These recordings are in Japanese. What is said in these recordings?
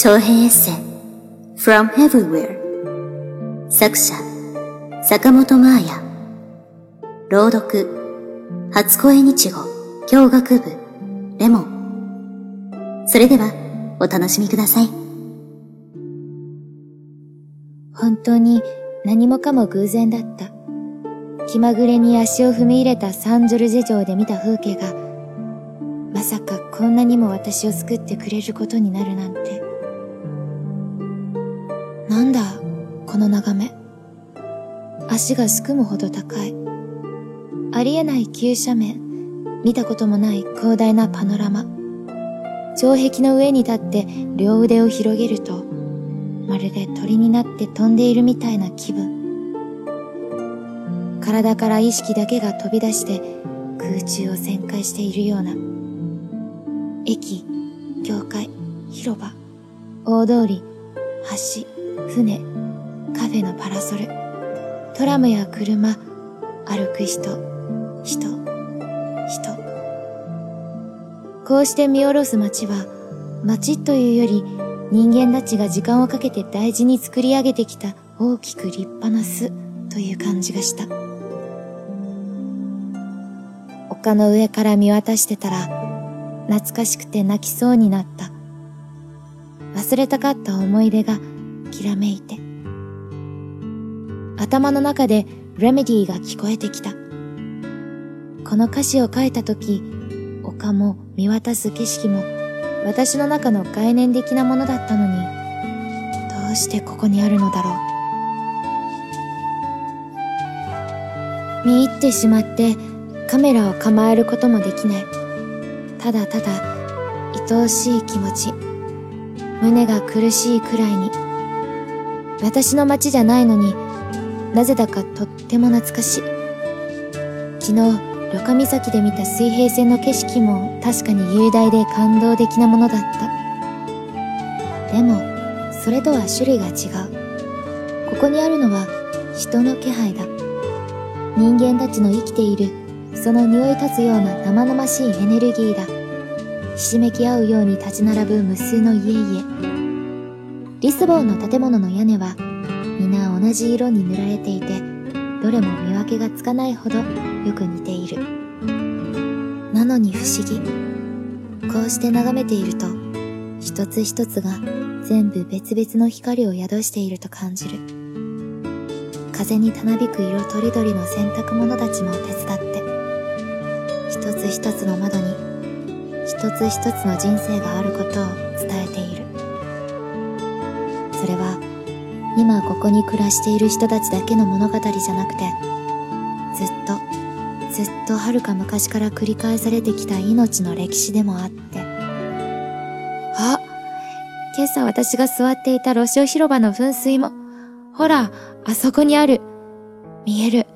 長編エッセイ From Everywhere 作者坂本真綾。朗読初恋日語教学部レモン。それではお楽しみください。本当に何もかも偶然だった。気まぐれに足を踏み入れたサンジョルジェ城で見た風景がまさかこんなにも私を救ってくれることになるなんて。なんだこの眺め。足がすくむほど高い。ありえない急斜面。見たこともない広大なパノラマ。城壁の上に立って両腕を広げるとまるで鳥になって飛んでいるみたいな気分。体から意識だけが飛び出して空中を旋回しているような。駅教会広場大通り橋。船、カフェのパラソル、トラムや車、歩く人、人、人。こうして見下ろす街は、街というより人間たちが時間をかけて大事に作り上げてきた大きく立派な巣という感じがした。丘の上から見渡してたら、懐かしくて泣きそうになった。忘れたかった思い出がきらめいて。頭の中でレメディーが聞こえてきた。この歌詞を書いた時丘も見渡す景色も私の中の概念的なものだったのにどうしてここにあるのだろう。見入ってしまってカメラを構えることもできない。ただただ愛おしい気持ち。胸が苦しいくらいに。私の街じゃないのになぜだかとっても懐かしい。昨日旅館岬で見た水平線の景色も確かに雄大で感動的なものだった。でもそれとは種類が違う。ここにあるのは人の気配だ。人間たちの生きているその匂い立つような生々しいエネルギーだ。ひしめき合うように立ち並ぶ無数の家々。リスボンの建物の屋根は皆同じ色に塗られていてどれも見分けがつかないほどよく似ている。なのに不思議。こうして眺めていると一つ一つが全部別々の光を宿していると感じる。風にたなびく色とりどりの洗濯物たちも手伝って一つ一つの窓に一つ一つの人生があることを伝えている。それは今ここに暮らしている人たちだけの物語じゃなくてずっとずっと遥か昔から繰り返されてきた命の歴史でもあって。あ今朝私が座っていた路上広場の噴水もほらあそこにある。見える。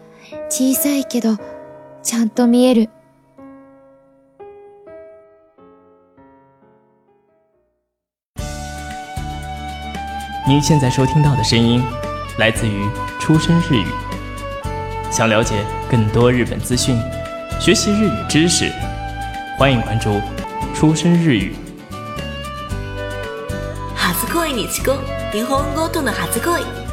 小さいけどちゃんと見える。您现在收听到的声音，来自于出生日语。想了解更多日本资讯，学习日语知识，欢迎关注出生日语。初恋日語日本語との初恋